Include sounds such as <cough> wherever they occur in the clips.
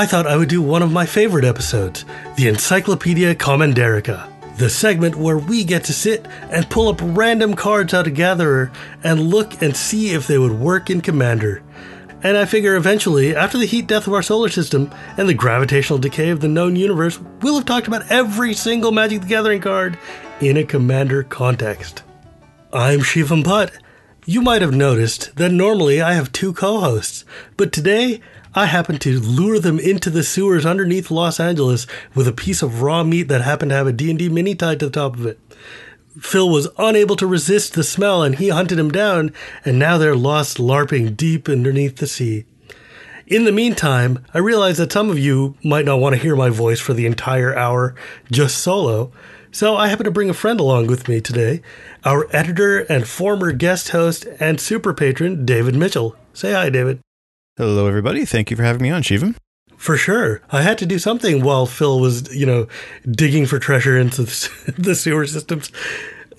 I thought I would do one of my favorite episodes, the Encyclopedia Commanderica, the segment where we get to sit and pull up random cards out of Gatherer and look and see if they would work in Commander. And I figure eventually, after the heat death of our solar system and the gravitational decay of the known universe, we'll have talked about every single Magic the Gathering card in a Commander context. I'm Shivam Putt. You might have noticed that normally I have two co-hosts, but today I happened to lure them into the sewers underneath Los Angeles with a piece of raw meat that happened to have a D&D mini tied to the top of it. Phil was unable to resist the smell and he hunted him down, and now they're lost larping deep underneath the sea. In the meantime, I realize that some of you might not want to hear my voice for the entire hour just solo, so I happen to bring a friend along with me today, our editor and former guest host and super patron, David Mitchell. Say hi, David. Hello, everybody. Thank you for having me on, Shivam. For sure. I had to do something while Phil was, you know, digging for treasure into the <laughs> sewer systems.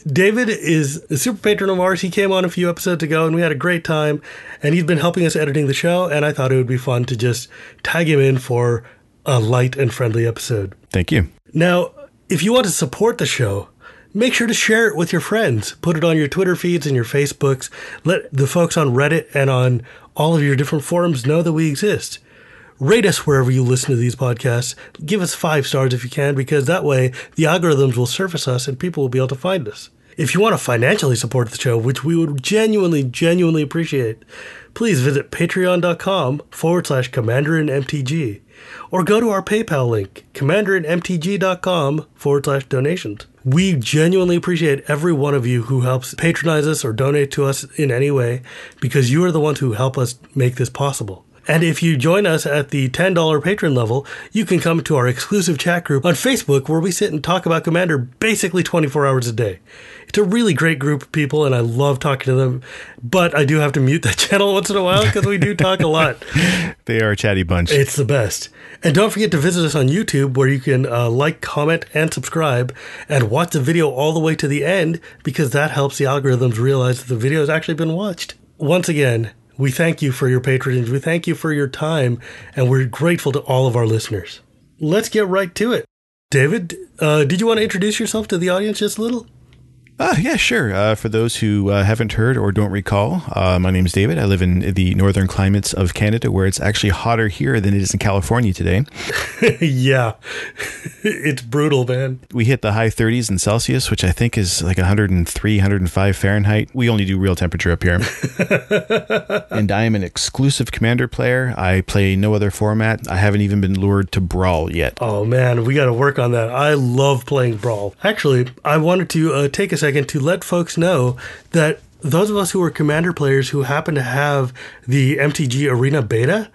David is a super patron of ours. He came on a few episodes ago and we had a great time. And he's been helping us editing the show. And I thought it would be fun to just tag him in for a light and friendly episode. Thank you. Now, if you want to support the show, make sure to share it with your friends. Put it on your Twitter feeds and your Facebooks. Let the folks on Reddit and on all of your different forums know that we exist. Rate us wherever you listen to these podcasts. Give us five stars if you can, because that way the algorithms will surface us and people will be able to find us. If you want to financially support the show, which we would genuinely, genuinely appreciate, please visit patreon.com forward slash commander and MTG or go to our PayPal link, commanderandmtg.com forward slash donations. We genuinely appreciate every one of you who helps patronize us or donate to us in any way because you are the ones who help us make this possible. And if you join us at the $10 patron level, you can come to our exclusive chat group on Facebook where we sit and talk about Commander basically 24 hours a day. It's a really great group of people and I love talking to them, but I do have to mute that <laughs> channel once in a while because we do talk a lot. <laughs> they are a chatty bunch. It's the best. And don't forget to visit us on YouTube where you can uh, like, comment, and subscribe and watch the video all the way to the end because that helps the algorithms realize that the video has actually been watched. Once again, we thank you for your patronage. We thank you for your time, and we're grateful to all of our listeners. Let's get right to it. David, uh, did you want to introduce yourself to the audience just a little? Uh, yeah, sure. Uh, for those who uh, haven't heard or don't recall, uh, my name is David. I live in the northern climates of Canada, where it's actually hotter here than it is in California today. <laughs> yeah, <laughs> it's brutal, man. We hit the high 30s in Celsius, which I think is like 103, 105 Fahrenheit. We only do real temperature up here. <laughs> and I am an exclusive commander player. I play no other format. I haven't even been lured to Brawl yet. Oh, man, we got to work on that. I love playing Brawl. Actually, I wanted to uh, take a second to let folks know that those of us who are commander players who happen to have the MTG Arena beta,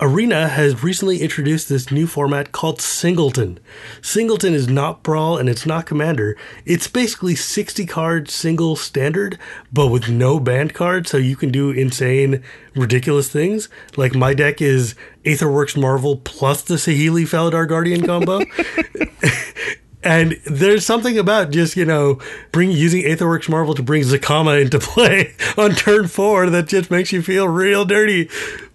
Arena has recently introduced this new format called Singleton. Singleton is not Brawl and it's not Commander. It's basically 60 card single standard, but with no banned cards, so you can do insane, ridiculous things. Like my deck is Aetherworks Marvel plus the Saheeli Felidar Guardian combo. <laughs> And there's something about just, you know, bring using Aetherworks Marvel to bring Zacama into <laughs> play on turn four that just makes you feel real dirty.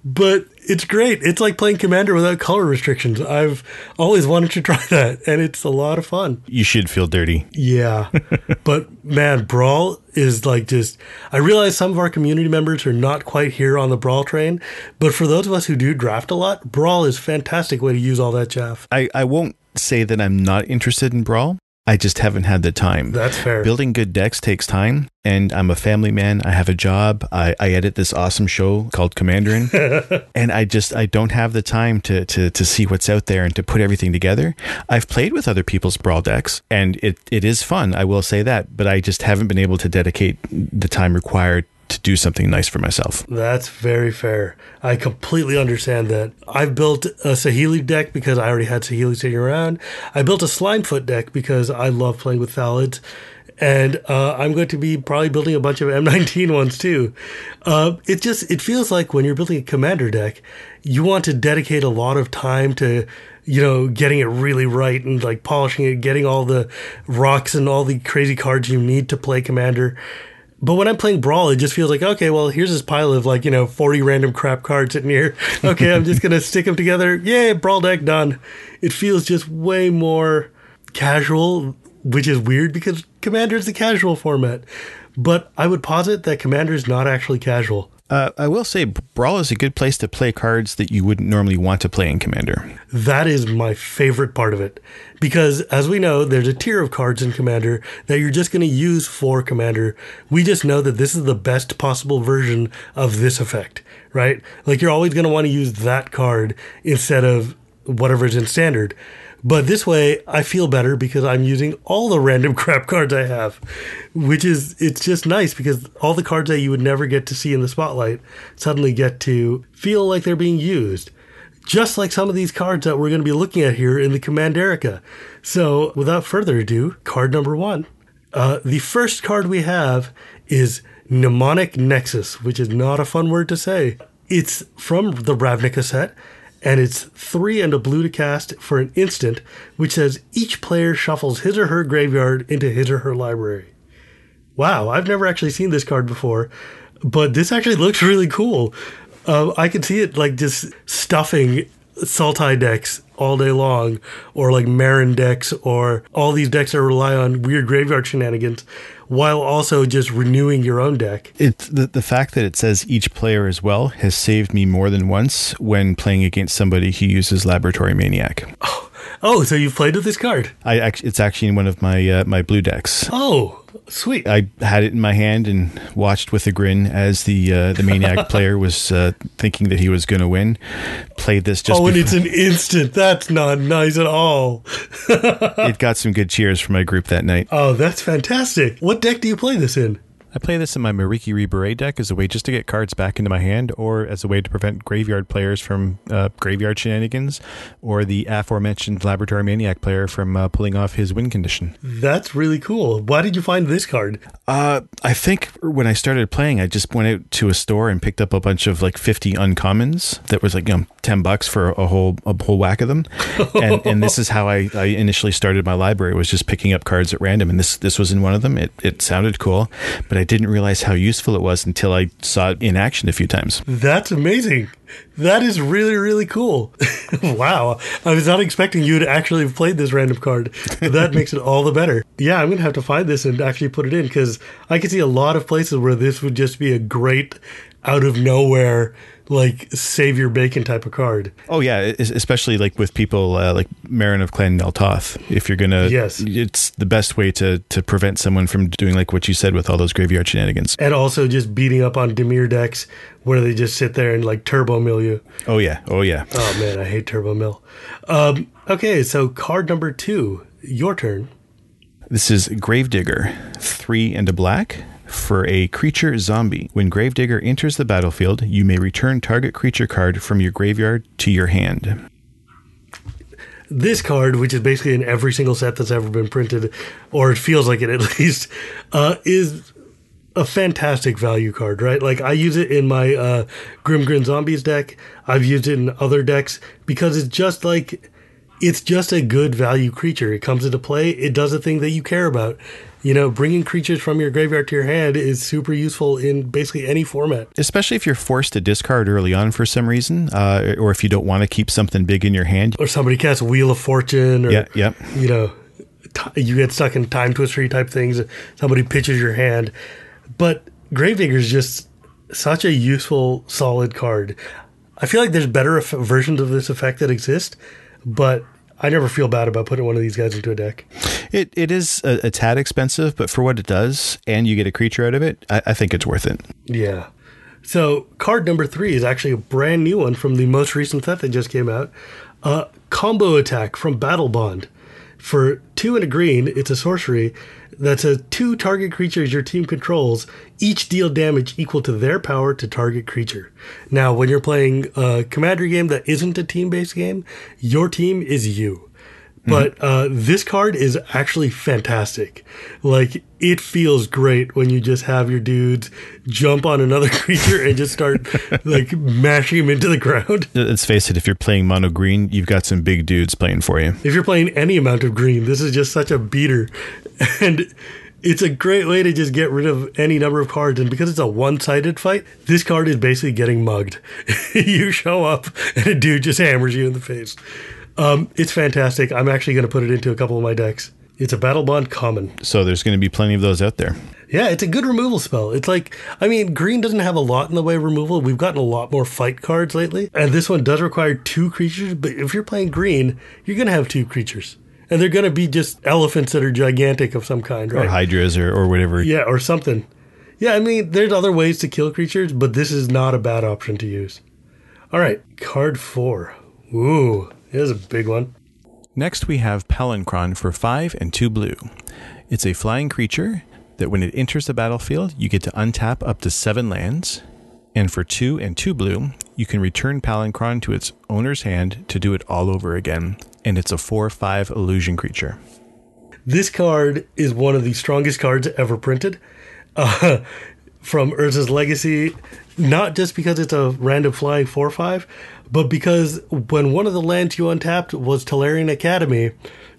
But it's great. It's like playing Commander without color restrictions. I've always wanted to <laughs> try that, and it's a lot of fun. You should feel dirty. Yeah. <laughs> but man, Brawl is like just. I realize some of our community members are not quite here on the Brawl train, but for those of us who do draft a lot, Brawl is a fantastic way to use all that chaff. I, I won't say that I'm not interested in Brawl. I just haven't had the time. That's fair. Building good decks takes time, and I'm a family man. I have a job. I, I edit this awesome show called Commanderin, <laughs> and I just I don't have the time to, to to see what's out there and to put everything together. I've played with other people's brawl decks, and it it is fun. I will say that, but I just haven't been able to dedicate the time required to do something nice for myself. That's very fair. I completely understand that. I've built a Saheeli deck because I already had Saheeli sitting around. I built a Slimefoot deck because I love playing with Thalids. And uh, I'm going to be probably building a bunch of M19 <laughs> ones too. Uh, it just it feels like when you're building a commander deck, you want to dedicate a lot of time to you know getting it really right and like polishing it, getting all the rocks and all the crazy cards you need to play commander But when I'm playing Brawl, it just feels like, okay, well, here's this pile of like, you know, 40 random crap cards sitting here. <laughs> Okay, I'm just going to stick them together. Yay, Brawl deck done. It feels just way more casual, which is weird because Commander is the casual format. But I would posit that Commander is not actually casual. Uh, I will say, Brawl is a good place to play cards that you wouldn't normally want to play in Commander. That is my favorite part of it. Because, as we know, there's a tier of cards in Commander that you're just going to use for Commander. We just know that this is the best possible version of this effect, right? Like, you're always going to want to use that card instead of whatever's in Standard. But this way, I feel better because I'm using all the random <laughs> crap cards I have, which is, it's just nice because all the cards that you would never get to see in the spotlight suddenly get to feel like they're being used. Just like some of these cards that we're going to be looking at here in the Commanderica. So, without further ado, card number one. Uh, the first card we have is Mnemonic Nexus, which is not a fun word to say. It's from the Ravnica set and it's three and a blue to cast for an instant, which says each player shuffles his or her graveyard into his or her library. Wow, I've never actually seen this card before, but this actually looks really cool. Uh, I can see it like just stuffing Sultai decks all day long, or like Meren decks, or all these decks that rely on weird graveyard shenanigans, while also just renewing your own deck. It's the, the fact that it says each player as well has saved me more than once when playing against somebody who uses Laboratory Maniac. Oh, oh so you've played with this card? I actually, it's actually in one of my uh, my blue decks. Oh, Sweet. I had it in my hand and watched with a grin as the uh, the maniac <laughs> player was uh, thinking that he was going to win. Played this just. Oh, and it's an instant. That's not nice at all. <laughs> it got some good cheers from my group that night. Oh, that's fantastic. What deck do you play this in? I play this in my Merieke Ri Berit deck as a way just to get cards back into my hand, or as a way to prevent graveyard players from uh, graveyard shenanigans, or the aforementioned Laboratory Maniac player from uh, pulling off his win condition. That's really cool. Why did you find this card? Uh, I think when I started playing, I just went out to a store and picked up a bunch of like 50 uncommons that was like you know, 10 bucks for a whole a whole whack of them. <laughs> and, and this is how I, I initially started my library was just picking up cards at random. And this this was in one of them. It, it sounded cool, but I I didn't realize how useful it was until I saw it in action a few times. That's amazing. That is really, really cool. <laughs> wow. I was not expecting you to actually have played this random card. That makes it all the better. Yeah, I'm going to have to find this and actually put it in because I can see a lot of places where this would just be a great out of nowhere like save your bacon type of card. Oh yeah, especially like with people uh, like Meren of Clan Nel Toth. If you're gonna, yes, it's the best way to to prevent someone from doing like what you said with all those graveyard shenanigans. And also just beating up on Dimir decks where they just sit there and like turbo mill you. Oh yeah, oh yeah. Oh man, I hate turbo mill. Um, okay, so card number two, your turn. This is Gravedigger, three and a black for a creature zombie. When Gravedigger enters the battlefield, you may return target creature card from your graveyard to your hand. This card, which is basically in every single set that's ever been printed, or it feels like it at <laughs> least, uh, is a fantastic value card, right? Like I use it in my uh, Grimgrin Zombies deck. I've used it in other decks because it's just like it's just a good value creature. It comes into play. It does a thing that you care about you know, bringing creatures from your graveyard to your hand is super useful in basically any format. Especially if you're forced to discard early on for some reason, uh, or if you don't want to keep something big in your hand. Or somebody casts Wheel of Fortune, or, yeah, yeah. you know, t- you get stuck in time twistery type things. Somebody pitches your hand. But Gravedigger is just such a useful, solid card. I feel like there's better versions of this effect that exist, but I never feel bad about putting one of these guys into a deck. It it is a, a tad expensive, but for what it does, and you get a creature out of it, I, I think it's worth it. Yeah. So card number three is actually a brand new one from the most recent set that just came out. Uh, combo attack from Battlebond. For two and a green, it's a sorcery that says two target creatures your team controls each deal damage equal to their power to target creature. Now, when you're playing a commander game that isn't a team based game, your team is you. But mm-hmm. uh, this card is actually fantastic. Like it feels great when you just have your dudes jump on another <laughs> creature and just start like mashing him into the ground. <laughs> Let's face it, if you're playing mono green, you've got some big dudes playing for you. If you're playing any amount of green, this is just such a beater. <laughs> And It's a great way to just get rid of any number of cards, and because it's a one-sided fight, this card is basically getting mugged. you show up, and a dude just hammers you in the face. Um, it's fantastic. I'm actually going to put it into a couple of my decks. It's a Battlebond common. So there's going to be plenty of those out there. Yeah, it's a good removal spell. It's like, I mean, green doesn't have a lot in the way of removal. We've gotten a lot more fight cards lately, and this one does require two creatures. But if you're playing green, you're going to have two creatures, and they're going to be just elephants that are gigantic of some kind, right? Or hydras or, or whatever. Yeah, or something. Yeah, I mean, there's other ways to kill creatures, but this is not a bad option to use. All right, card four. Ooh, here's a big one. Next, we have Palinchron for 5 and 2 blue. It's a flying creature that when it enters the battlefield, you get to untap up to 7 lands. And for 2 and 2 blue, you can return Palinchron to its owner's hand to do it all over again. And it's a 4 5 illusion creature. This card is one of the strongest cards ever printed uh, <laughs> from Urza's Legacy, not just because it's a random flying 4 5, but because when one of the lands you untapped was Tolarian Academy,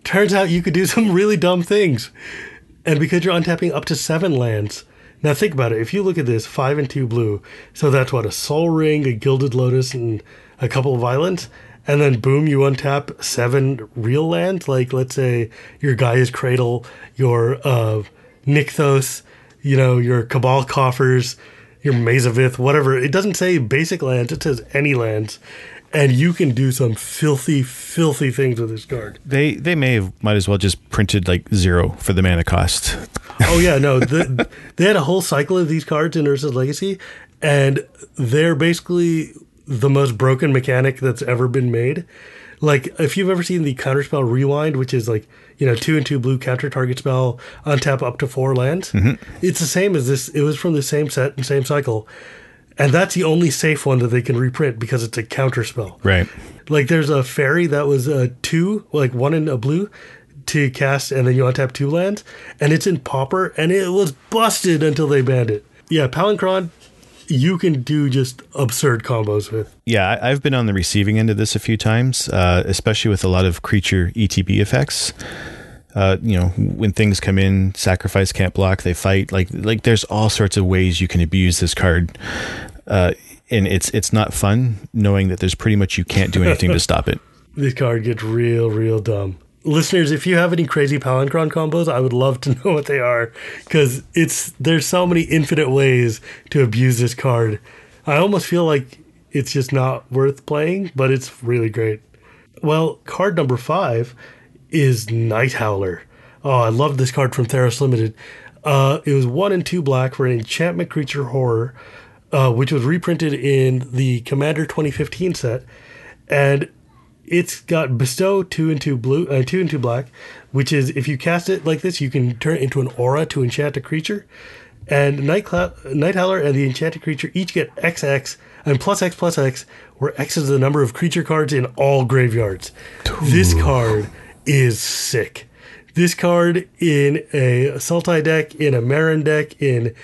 turns out you could do <laughs> some really dumb things. And because you're untapping up to seven lands. Now think about it. If you look at this, five and two blue, so that's what a Sol Ring, a Gilded Lotus, and a couple of islands, and then boom, you untap seven real lands. Like let's say your Gaea's Cradle, your uh, Nykthos, you know, your Cabal Coffers, your Maze of Ith, whatever. It doesn't say basic lands; it says any lands, and you can do some filthy, filthy things with this card. They they may have might as well just printed like zero for the mana cost. <laughs> oh yeah, no, <laughs> the, they had a whole cycle of these cards in Urza's Legacy, and they're basically the most broken mechanic that's ever been made. Like if you've ever seen the counterspell rewind, which is like you know two and two blue counter target spell untap up to four lands, mm-hmm. it's the same as this. It was from the same set and same cycle, and that's the only safe one that they can reprint because it's a counter spell. Right. Like there's a fairy that was a two, like one in a blue to cast, and then you untap two lands, and it's in Pauper, and it was busted until they banned it. Yeah, Palinchron, you can do just absurd combos with. Yeah, I've been on the receiving end of this a few times, uh, especially with a lot of creature ETB effects. Uh, you know, when things come in, sacrifice can't block, they fight. Like, like there's all sorts of ways you can abuse this card, uh, and it's it's not fun knowing that there's pretty much you can't do anything to <laughs> stop it. This card gets real, real dumb. Listeners, if you have any crazy Palinchron combos, I would love to <laughs> know what they are because it's there's so many infinite ways to abuse this card. I almost feel like it's just not worth playing, but it's really great. Well, card number five is Night Howler. Oh, I love this card from Theros Limited. Uh, it was one and two black for an enchantment creature horror, uh, which was reprinted in the Commander 2015 set, and it's got bestow two and two blue, uh, two and two black, which is if you cast it like this, you can turn it into an aura to enchant a creature. And Night, Clou- Night Howler and the enchanted creature each get XX and plus X plus X, where X is the number of creature cards in all graveyards. This card is sick. This card in a Sultai deck, in a Meren deck, in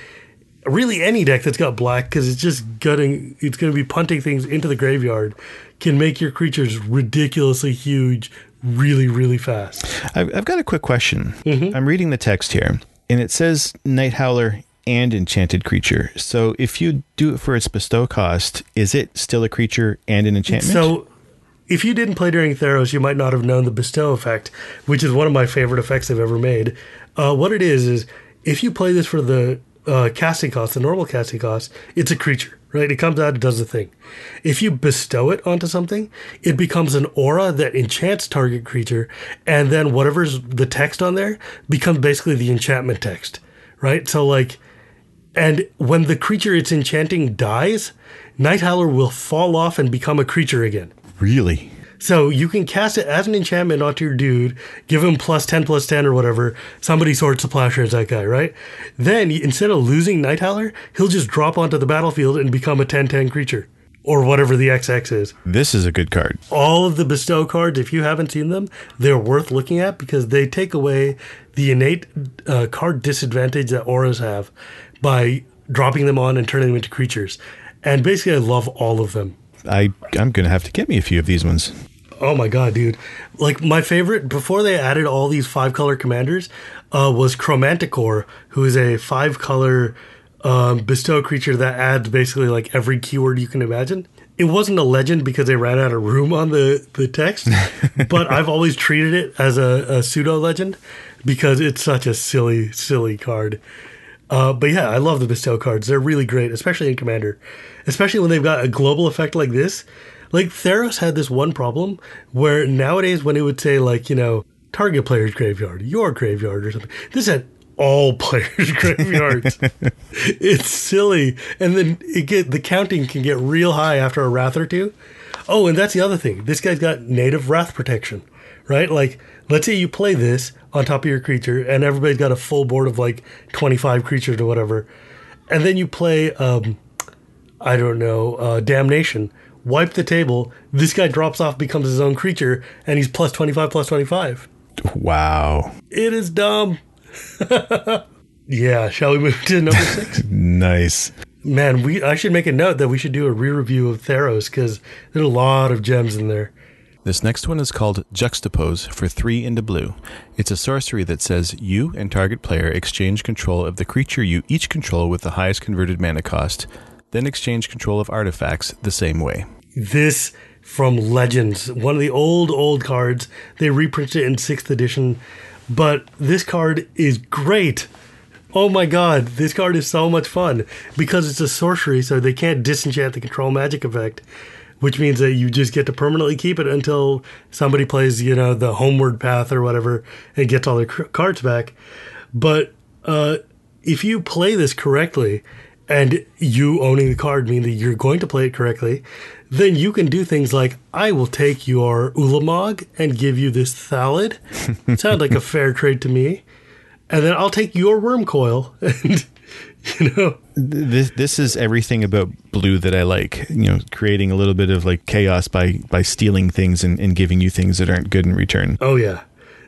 really any deck that's got black, because it's just gutting, it's going to be punting things into the graveyard, can make your creatures ridiculously huge really, really fast. I've, I've got a quick question. I'm reading the text here, and it says Night Howler and Enchanted Creature. So if you do it for its bestow cost, is it still a creature and an enchantment? So, if you didn't play during Theros, you might not have known the bestow effect, which is one of my favorite effects they've ever made. Uh, what it is is if you play this for the uh, casting cost, the normal casting cost, it's a creature, right? It comes out, it does the thing. If you bestow it onto something, it becomes an aura that enchants target creature, and then whatever's the text on there becomes basically the enchantment text, right? So like. And when the creature it's enchanting dies, Night Howler will fall off and become a creature again. really? So you can cast it as an enchantment onto your dude, give him plus 10 plus 10 or whatever. Somebody swords to plowshares that guy, right? Then instead of losing Night Howler, he'll just drop onto the battlefield and become a 10 10 creature. Or whatever the XX is. This is a good card. All of the bestow cards, if you haven't seen them, they're worth looking at because they take away the innate uh, card disadvantage that auras have by dropping them on and turning them into creatures. And basically, I love all of them. I I'm gonna have to get me a few of these ones. Oh my god, dude! Like my favorite before they added all these five color commanders uh, was Chromanticore, who is a five color um, bestow creature that adds basically like every keyword you can imagine. It wasn't a legend because they ran out of room on the the text, <laughs> but I've always treated it as a, a pseudo legend because it's such a silly, silly card. Uh, but yeah, I love the bestow cards. They're really great, especially in Commander, especially when they've got a global effect like this. Like Theros had this one problem where nowadays when it would say like you know target player's graveyard, your graveyard or something, this had all <laughs> players' graveyards. <laughs> it's silly, and then it get the counting can get real high after a wrath or two. Oh, and that's the other thing. This guy's got native wrath protection, right? Like, let's say you play this on top of your creature, and everybody's got a full board of like twenty five creatures or whatever, and then you play, um, I don't know, uh, damnation. Wipe the table. This guy drops off, becomes his own creature, and he's plus twenty five, plus twenty five. Wow. It is dumb. <laughs> yeah, shall we move to number six? <laughs> Nice. Man, we I should make a note that we should do a re-review of Theros because there's a lot of gems in there. This next one is called Juxtapose for three into blue. It's a sorcery that says you and target player exchange control of the creature you each control with the highest converted mana cost, then exchange control of artifacts the same way. This from Legends, one of the old old cards. They reprinted it in sixth edition, but this card is great. Oh my god, this card is so much fun because it's a sorcery, so they can't disenchant the control magic effect, which means that you just get to permanently keep it until somebody plays, you know, the homeward path or whatever and gets all their cards back. But uh, if you play this correctly, and you owning the card mean that you're going to play it correctly, then you can do things like I will take your Ulamog and give you this Thallid. <laughs> Sounds like a fair trade to me. And then I'll take your Wurmcoil <laughs> and you know This this is everything about blue that I like. You know, creating a little bit of like chaos by by stealing things and, and giving you things that aren't good in return. Oh yeah.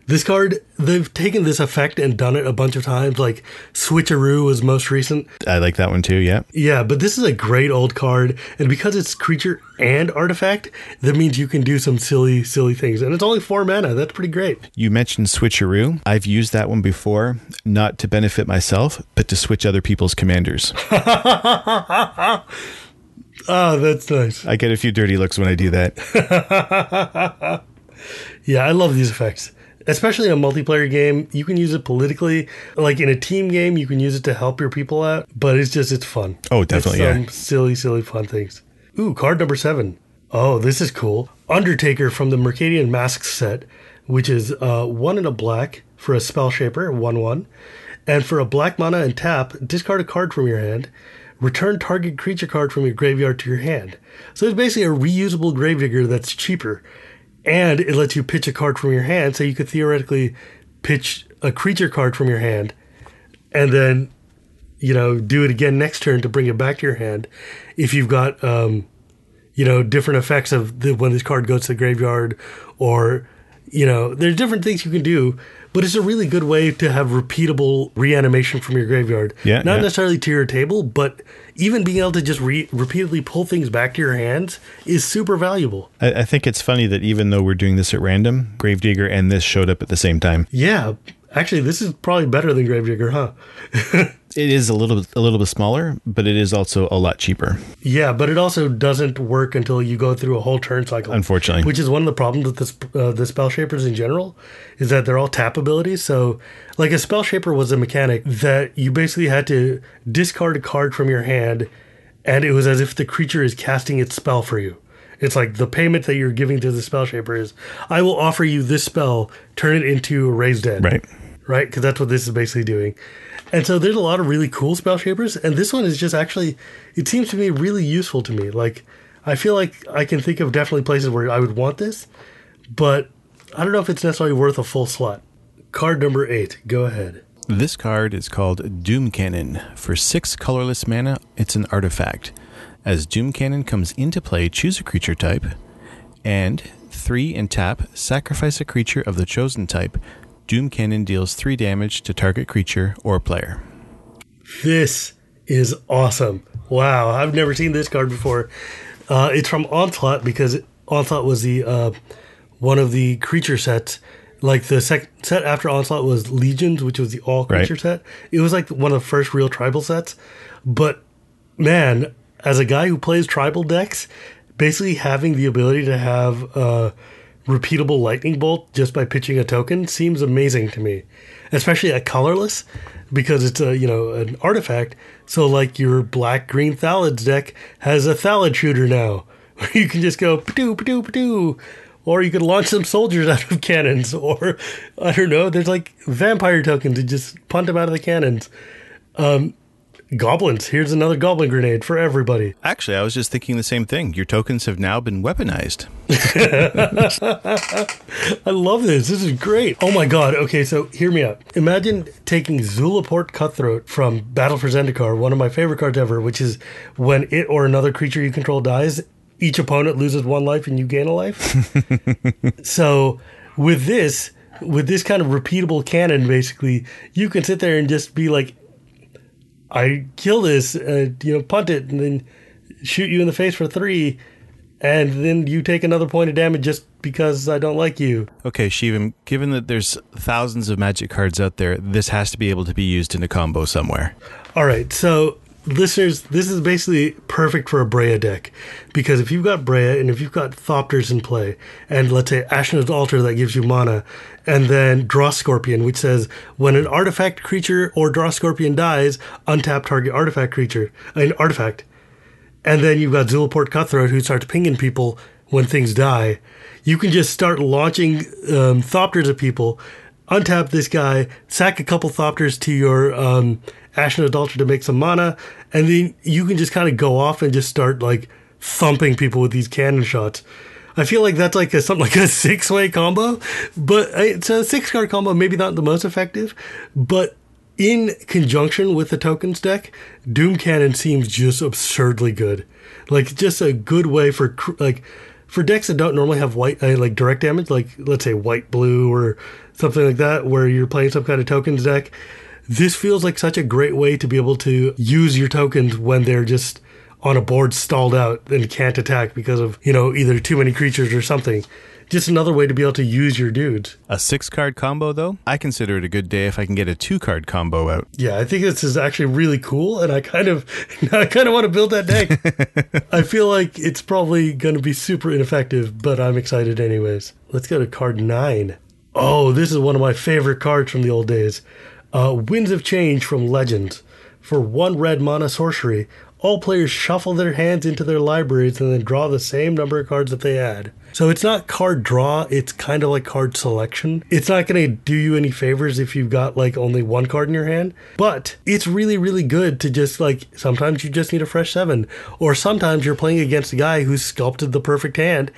This card, they've taken this effect and done it a bunch of times. Like Switcheroo was most recent. I like that one too. Yeah. Yeah, but this is a great old card, and because it's creature and artifact, that means you can do some silly, silly things. And it's only four mana. That's pretty great. You mentioned switcheroo. I've used that one before, not to benefit myself, but to switch other people's commanders. <laughs> Ah, that's nice. I get a few dirty looks when I do that. <laughs> Yeah, I love these effects. Especially in a multiplayer game, you can use it politically. Like in a team game, you can use it to help your people out. But it's just it's fun. Oh, definitely, yeah. some silly, silly fun things. Ooh, card number seven. Oh, this is cool. Undertaker from the Mercadian Masques set, which is uh, one in a black for a spell shaper, one one, and for a black mana and tap, discard a card from your hand. Return target creature card from your graveyard to your hand. So it's basically a reusable Gravedigger that's cheaper and it lets you pitch a card from your hand so you could theoretically pitch a creature card from your hand and then you know do it again next turn to bring it back to your hand. If you've got um you know different effects of the, when this card goes to the graveyard or you know there's different things you can do but it's a really good way to have repeatable reanimation from your graveyard Yeah, not yeah. necessarily to your table but even being able to just re- repeatedly pull things back to your hands is super valuable I, I think it's funny that even though we're doing this at random, Gravedigger and this showed up at the same time. Yeah, actually, this is probably better than Gravedigger, huh? <laughs> It is a little a little bit smaller, but it is also a lot cheaper. Yeah, but it also doesn't work until you go through a whole turn cycle. Unfortunately. which is one of the problems with the sp- uh, the spell shapers in general, is that they're all tap abilities. So, like a spell shaper was a mechanic that you basically had to discard a card from your hand, and it was as if the creature is casting its spell for you. It's like the payment that you're giving to the spell shaper is, I will offer you this spell, turn it into a raised dead. Right. Right? Because that's what this is basically doing. And so there's a lot of really cool spell shapers, and this one is just actually, it seems to me really useful to me. Like, I feel like I can think of definitely places where I would want this, but I don't know if it's necessarily worth a full slot. Card number eight, go ahead. This card is called Doom Cannon. For six colorless mana, it's an artifact. As Doom Cannon comes into play, choose a creature type, and three and tap, sacrifice a creature of the chosen type. Doom Cannon deals three damage to target creature or player. This is awesome. Wow, I've never seen this card before. Uh, it's from Onslaught because Onslaught was the uh, one of the creature sets. Like the sec- set after Onslaught was Legions, which was the all creature Right. set. It was like one of the first real tribal sets. But man, as a guy who plays tribal decks, basically having the ability to have a repeatable lightning bolt just by pitching a token seems amazing to me. Especially a colorless, because it's a you know an artifact. So like your black green Thalids deck has a Thalid shooter now. Where <laughs> you can just go pa-doo, pa-doo, pa-doo. Or you could launch some soldiers <laughs> out of cannons, or I don't know. There's like vampire tokens and just punt them out of the cannons. Um, goblins. Here's another goblin grenade for everybody. Actually, I was just thinking the same thing. Your tokens have now been weaponized. <laughs> I love this. This is great. Oh my god. Okay, so hear me out. Imagine taking Zulaport Cutthroat from Battle for Zendikar, one of my favorite cards ever, which is when it or another creature you control dies, each opponent loses one life and you gain a life. <laughs> so with this, with this kind of repeatable cannon, basically, you can sit there and just be like, I kill this, uh, you know, punt it, and then shoot you in the face for three, and then you take another point of damage just because I don't like you. Okay, Shivam, given that there's thousands of magic cards out there, this has to be able to be used in a combo somewhere. All right, so listeners, this is basically perfect for a Breya deck because if you've got Breya and if you've got Thopters in play, and let's say Ashnod's Altar that gives you mana, and then Dross Scorpion, which says when an artifact creature or Dross Scorpion dies, untap target artifact creature, an artifact, and then you've got Zulaport Cutthroat who starts pinging people when things die. You can just start launching um, Thopters at people, untap this guy, sack a couple Thopters to your um, Ashnod's Altar to make some mana, and then you can just kind of go off and just start like thumping people with these cannon shots. I feel like that's like a, something like a <laughs> six way combo, but uh, it's a six card combo, maybe not the most effective, but in conjunction with the tokens deck, Doom Cannon seems just absurdly good. Like just a good way for like for decks that don't normally have white uh, like direct damage, like let's say white blue or something like that, where you're playing some kind of tokens deck. This feels like such a great way to be able to use your tokens when they're just on a board stalled out and can't attack because of you know either too many creatures or something. Just another way to be able to use your dudes. A six card combo, though, I consider it a good day if I can get a two card combo out. Yeah, I think this is actually really cool, and I kind of, <laughs> I kind of want to build that deck. <laughs> I feel like it's probably going to be super ineffective, but I'm excited anyways. Let's go to card nine. Oh, this is one of my favorite cards from the old days. Uh, Winds of Change from Legends. For one red mana sorcery, all players shuffle their hands into their libraries and then draw the same number of cards that they had. So it's not card draw, it's kind of like card selection. It's not going to do you any favors if you've got like only one card in your hand, but it's really, really good to just like sometimes you just need a fresh seven, or sometimes you're playing against a guy who's sculpted the perfect hand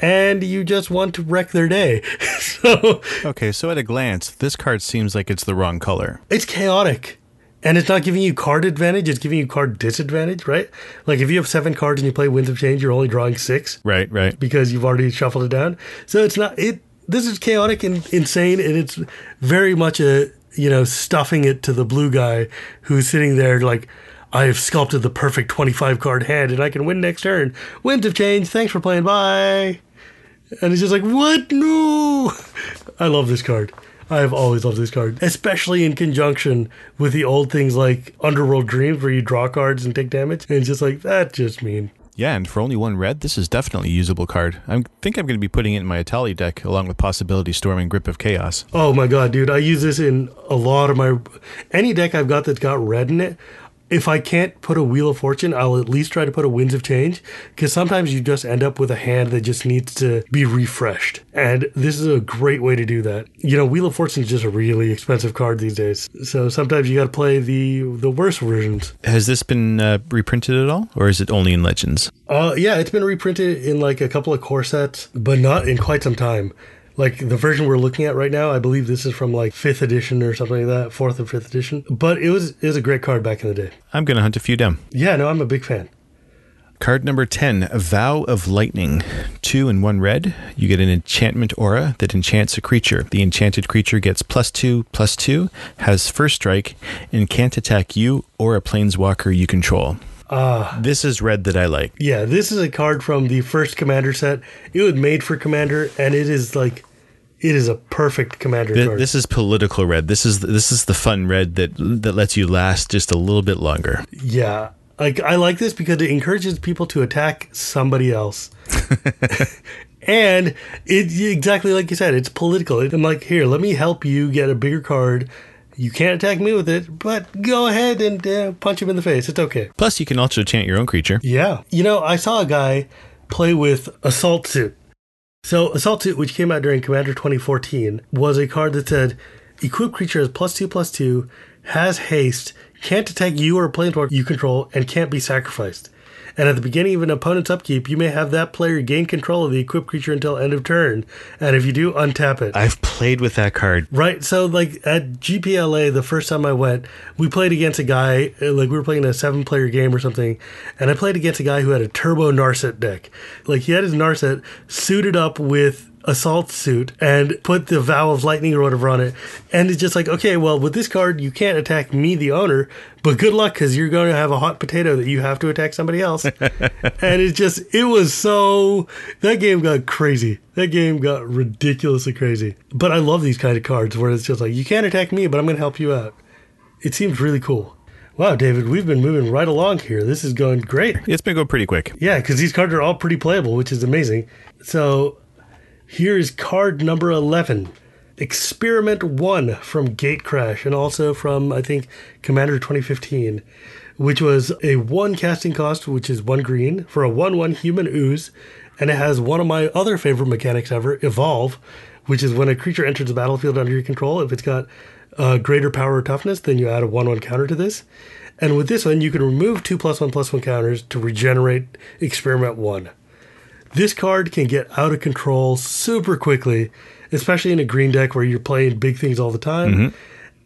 and you just want to wreck their day. <laughs> so Okay, so at a glance, this card seems like it's the wrong color. it's chaotic. And it's not giving you card advantage, it's giving you card disadvantage, right? Like if you have seven cards and you play Winds of Change, you're only drawing six Right, right. because you've already shuffled it down. So it's not it this is chaotic and insane and it's very much a you know, stuffing it to the blue guy who's sitting there like I have sculpted the perfect 25 card hand and I can win next turn. Winds of Change, thanks for playing, bye. And he's just like, what? No! <laughs> I love this card. I have always loved this card, especially in conjunction with the old things like Underworld Dreams, where you draw cards and take damage. And it's just like, that just mean. Yeah, and for only one red, this is definitely a usable card. I think I'm going to be putting it in my Etali deck along with Possibility Storm and Grip of Chaos. Oh my god, dude! I use this in a lot of my any deck I've got that's got red in it. If I can't put a Wheel of Fortune, I'll at least try to put a Winds of Change because sometimes you just end up with a hand that just needs to be refreshed, and this is a great way to do that. You know, Wheel of Fortune is just a really expensive card these days, so sometimes you got to play the the worst versions. Has this been uh, reprinted at all, or is it only in Legends? Uh, yeah, it's been reprinted in like a couple of core sets, but not in quite some time. Like the version we're looking at right now, I believe this is from like fifth edition or something like that, fourth and fifth edition. But it was it was a great card back in the day. I'm going to hunt a few down. Yeah, no, I'm a big fan. Card number 10, Vow of Lightning. Two and one red. You get an enchantment aura that enchants a creature. The enchanted creature gets plus two, plus two, has first strike, and can't attack you or a planeswalker you control. Ah. This is red that I like. Yeah, this is a card from the first Commander set. It was made for Commander, and it is like, it is a perfect Commander Th- card. This is political red. This is this is the fun red that that lets you last just a little bit longer. Yeah. Like I like this because it encourages people to attack somebody else. <laughs> and it exactly like you said, it's political. I'm like, here, let me help you get a bigger card. You can't attack me with it, but go ahead and uh, punch him in the face. It's okay. Plus, you can also chant your own creature. Yeah. You know, I saw a guy play with Assault Suit. So, Assault Suit, which came out during Commander 2014, was a card that said equip creature has plus two plus two, has haste, can't attack you or a planeswalker you control, and can't be sacrificed. And at the beginning of an opponent's upkeep, you may have that player gain control of the equipped creature until end of turn. And if you do, untap it. I've played with that card. Right. So, like at GPLA, the first time I went, we played against a guy, like we were playing a seven player game or something. And I played against a guy who had a turbo Narset deck. Like he had his Narset suited up with assault suit and put the vow of lightning or whatever on it. And it's just like, okay, well, with this card, you can't attack me, the owner, but good luck because you're going to have a hot potato that you have to attack somebody else. <laughs> and it just, it was so, that game got crazy. That game got ridiculously crazy. But I love these kind of cards where it's just like, you can't attack me, but I'm going to help you out. It seems really cool. Wow, David, we've been moving right along here. This is going great. It's been going pretty quick. Yeah, because these cards are all pretty playable, which is amazing. So here is card number 11 Experiment 1 from Gatecrash, and also from, I think, Commander 2015, which was a 1 casting cost, which is 1 green, for a 1 1 human ooze. And it has one of my other favorite mechanics ever, Evolve, which is when a creature enters the battlefield under your control, if it's got uh, greater power or toughness, then you add a 1 1 counter to this. And with this one, you can remove two plus one plus one counters to regenerate Experiment 1. This card can get out of control super quickly, especially in a green deck where you're playing big things all the time.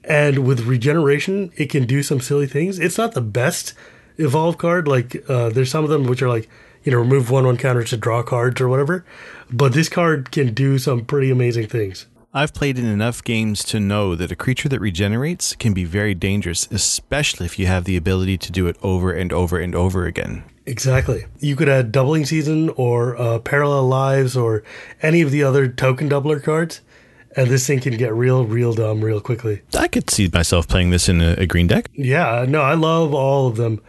And with regeneration, it can do some silly things. It's not the best evolve card. Like uh, there's some of them which are like you know remove one one counters to draw cards or whatever. But this card can do some pretty amazing things. I've played in enough games to know that a creature that regenerates can be very dangerous, especially if you have the ability to do it over and over and over again. Exactly. You could add Doubling Season or uh, Parallel Lives or any of the other token doubler cards, and this thing can get real, real dumb real quickly. I could see myself playing this in a, a green deck. Yeah, no, I love all of them.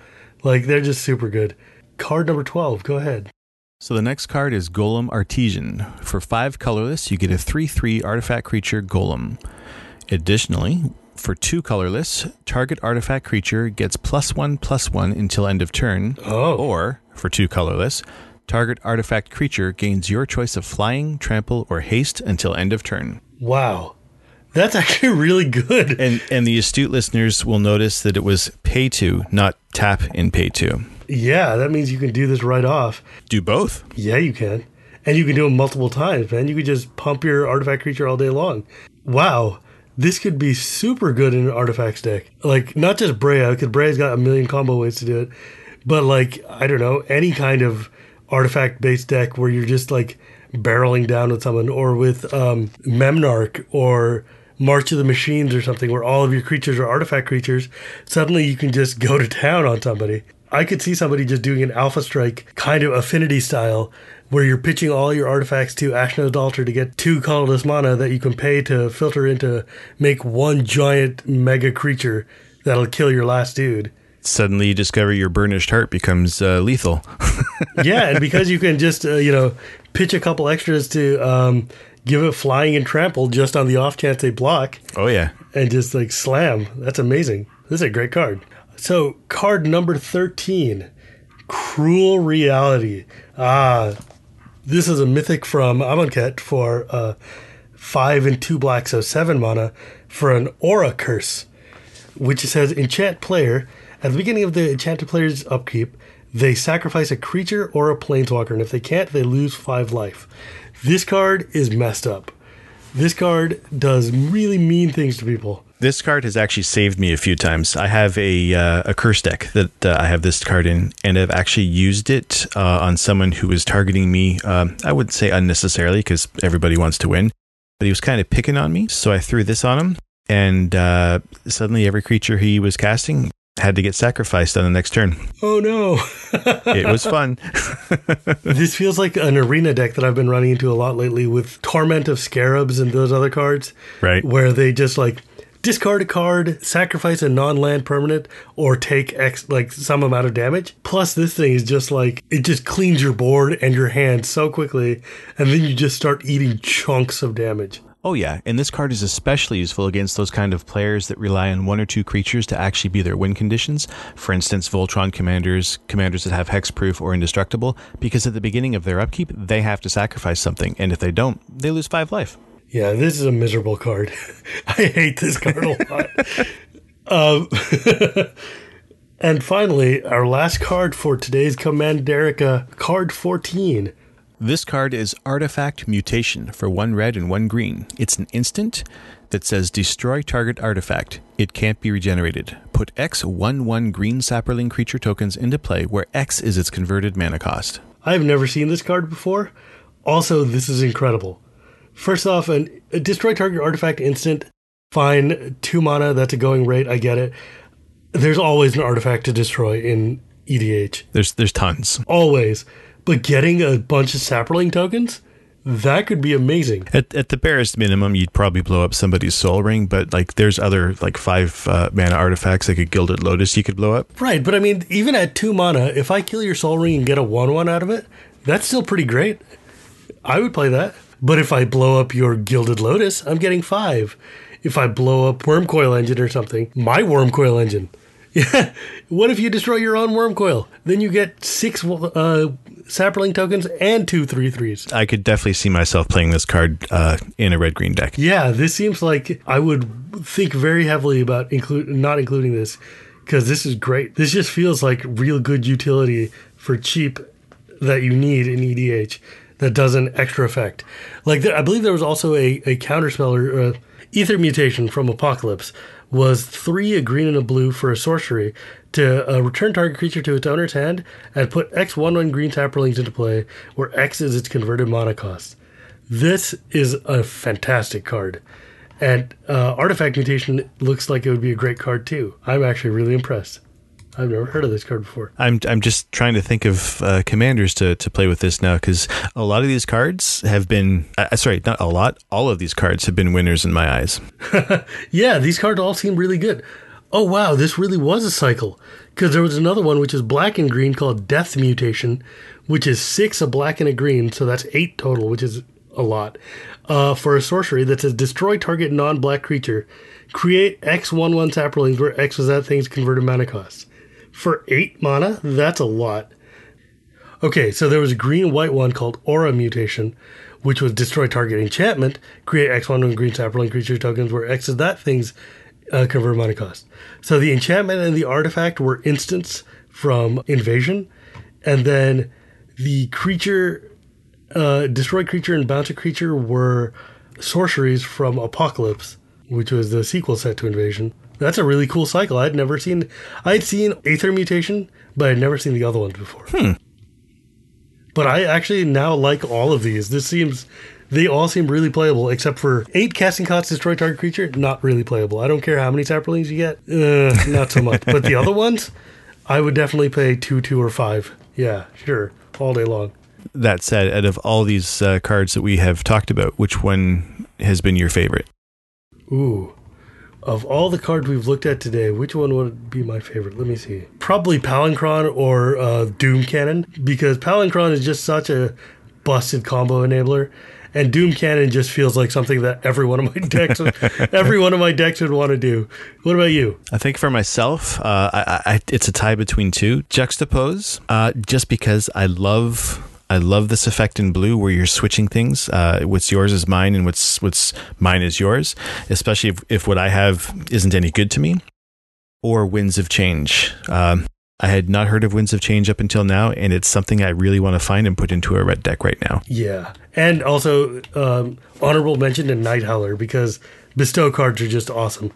Like, they're just super good. Card number 12, go ahead. So the next card is Golem Artisan. For five colorless, you get a 3 3 artifact creature Golem. Additionally, for two colorless, target artifact creature gets plus one plus one until end of turn. Oh. Or, for two colorless, target artifact creature gains your choice of flying, trample, or haste until end of turn. Wow. That's actually <laughs> really good. And and the astute listeners will notice that it was pay to, not tap in pay to. Yeah, that means you can do this right off. Do both. Yeah, you can. And you can do them multiple times, man. You could just pump your artifact creature all day long. Wow. This could be super good in an artifacts deck. Like, not just Breya, because Breya's got a million combo ways to do it, but like, I don't know, any kind of artifact based deck where you're just like barreling down with someone, or with um, Memnarch, or March of the Machines, or something where all of your creatures are artifact creatures. Suddenly you can just <laughs> go to town on somebody. I could see somebody just doing an Alpha Strike kind of affinity style where you're pitching all your artifacts to Ashnod's Altar to get two colorless mana that you can pay to filter into make one giant mega creature that'll kill your last dude. Suddenly you discover your burnished hart becomes uh, lethal. <laughs> Yeah, and because you can just uh, you know pitch a couple extras to um, give it flying and trample just on the off chance they block oh yeah. and just like slam. That's amazing. This is a great card. So card number thirteen, Cruel Reality. Ah, this is a mythic from Amonkhet for uh, five and two black, so seven mana for an Aura Curse, which says enchant player. At the beginning of the enchanted player's upkeep, they sacrifice a creature or a planeswalker, and if they can't, they lose five life. This card is messed up. This card does really mean things to people. This card has actually saved me a few times. I have a uh, a curse deck that uh, I have this card in, and I've actually used it uh, on someone who was targeting me. Um, I wouldn't say unnecessarily because everybody wants to win, but he was kind of picking on me. So I threw this on him, and uh, suddenly every creature he was casting had to get sacrificed on the next turn. Oh no. <laughs> It was fun. <laughs> this feels like an arena deck that I've been running into a lot lately with Torment of Scarabs and those other cards. Right. Where they just like discard a card, sacrifice a non-land permanent, or take X like some amount of damage. Plus, this thing is just like it just cleans your board and your hand so quickly, and then you just start eating chunks of damage. Oh yeah, and this card is especially useful against those kind of players that rely on one or two creatures to actually be their win conditions. For instance, Voltron commanders, commanders that have hexproof or indestructible, because at the beginning of their upkeep, they have to sacrifice something, and if they don't, they lose five life. Yeah, this is a miserable card. <laughs> I hate this card a lot. <laughs> um, <laughs> and finally, our last card for today's Commanderica, card 14. This card is Artifact Mutation for one red and one green. It's an instant that says destroy target artifact. It can't be regenerated. Put X 1 1 green Saproling creature tokens into play where X is its converted mana cost. I've never seen this card before. Also, this is incredible. First off, an, a destroy target artifact instant, fine, two mana, that's a going rate, I get it. There's always an artifact to destroy in EDH. There's there's tons. Always. But getting a bunch of Saproling tokens, that could be amazing. At, at the barest minimum, you'd probably blow up somebody's Sol Ring, but like there's other like five uh, mana artifacts like a Gilded Lotus you could blow up. Right, but I mean, even at two mana, if I kill your Sol Ring and get a 1 1 out of it, that's still pretty great. I would play that. But if I blow up your Gilded Lotus, I'm getting five. If I blow up Wurmcoil Engine or something, my Wurmcoil Engine. Yeah. <laughs> what if you destroy your own Wurmcoil? Then you get six uh, tokens and two three threes. I could definitely see myself playing this card uh, in a red green deck. Yeah, this seems like I would think very heavily about include not including this because this is great. This just feels like real good utility for cheap that you need in EDH that does an extra effect. Like I believe there was also a a counterspell or uh, Aether Mutation from Apocalypse was three a green and a blue for a sorcery to uh, return target creature to its owner's hand and put X one one green Saprolings into play, where X is its converted mana cost. This is a fantastic card, and uh, artifact mutation looks like it would be a great card too. I'm actually really impressed. I've never heard of this card before. I'm I'm just trying to think of uh, commanders to, to play with this now because a lot of these cards have been uh, sorry not a lot all of these cards have been winners in my eyes. <laughs> yeah, these cards all seem really good. Oh wow, this really was a cycle because there was another one which is black and green called Death Mutation, which is six a black and a green, so that's eight total, which is a lot. Uh, for a sorcery that says destroy target non-black creature, create X one one saprolings where X was that thing's converted mana cost. For eight mana, that's a lot. Okay, so there was a green and white one called Aura Mutation, which was destroy target enchantment, create X one one green saproling creature tokens where X is that thing's uh, convert mana cost. So the enchantment and the artifact were instants from invasion, and then the creature, uh, destroy creature and bounce a creature were sorceries from Apocalypse, which was the sequel set to Invasion. That's a really cool cycle. I'd never seen. I'd seen Aether Mutation, but I'd never seen the other ones before. Hmm. But I actually now like all of these. This seems they all seem really playable, except for eight casting cost destroy target creature, not really playable. I don't care how many saprolings you get, uh, not so much. but the other ones, I would definitely pay two, two, or five. Yeah, sure, all day long. That said, out of all these uh, cards that we have talked about, which one has been your favorite? Ooh. Of all the cards we've looked at today, which one would be my favorite? Let me see. Probably Palinchron or uh, Doom Cannon, because Palinchron is just such a busted combo enabler and Doom Cannon just feels like something that every one of my <laughs> decks, every one of my decks would want to do. What about you? I think for myself, uh, I, I, it's a tie between two. Juxtapose, uh, just because I love. I love this effect in blue where you're switching things. Uh, what's yours is mine, and what's what's mine is yours. Especially if, if what I have isn't any good to me. Or Winds of Change. Um, I had not heard of Winds of Change up until now, and it's something I really want to find and put into a red deck right now. Yeah, and also um, honorable mention to Nighthowler because bestow cards are just awesome,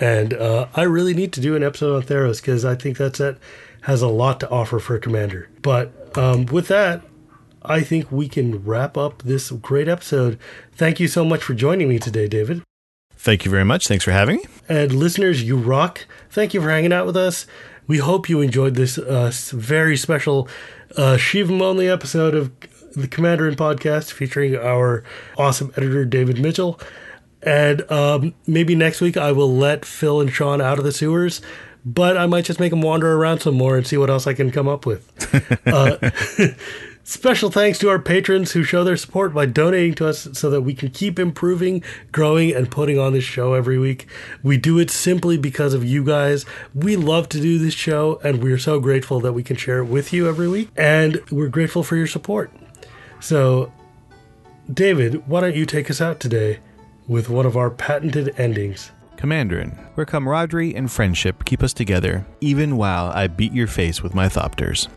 and uh, I really need to do an episode on Theros because I think that set has a lot to offer for a Commander. But um, with that, I think we can wrap up this great episode. Thank you so much for joining me today, David. Thank you very much. Thanks for having me. And listeners, you rock. Thank you for hanging out with us. We hope you enjoyed this uh, very special uh, Shivam only episode of the Commanderin podcast featuring our awesome editor, David Mitchell. And um, maybe next week I will let Phil and Sean out of the sewers, but I might just make them wander around some more and see what else I can come up with. <laughs> uh, <laughs> Special thanks to our patrons who show their support by donating to us so that we can keep improving, growing, and putting on this show every week. We do it simply because of you guys. We love to do this show, and we're so grateful that we can share it with you every week. And we're grateful for your support. So, David, why don't you take us out today with one of our patented endings? Commanderin, where camaraderie and friendship keep us together, even while I beat your face with my thopters.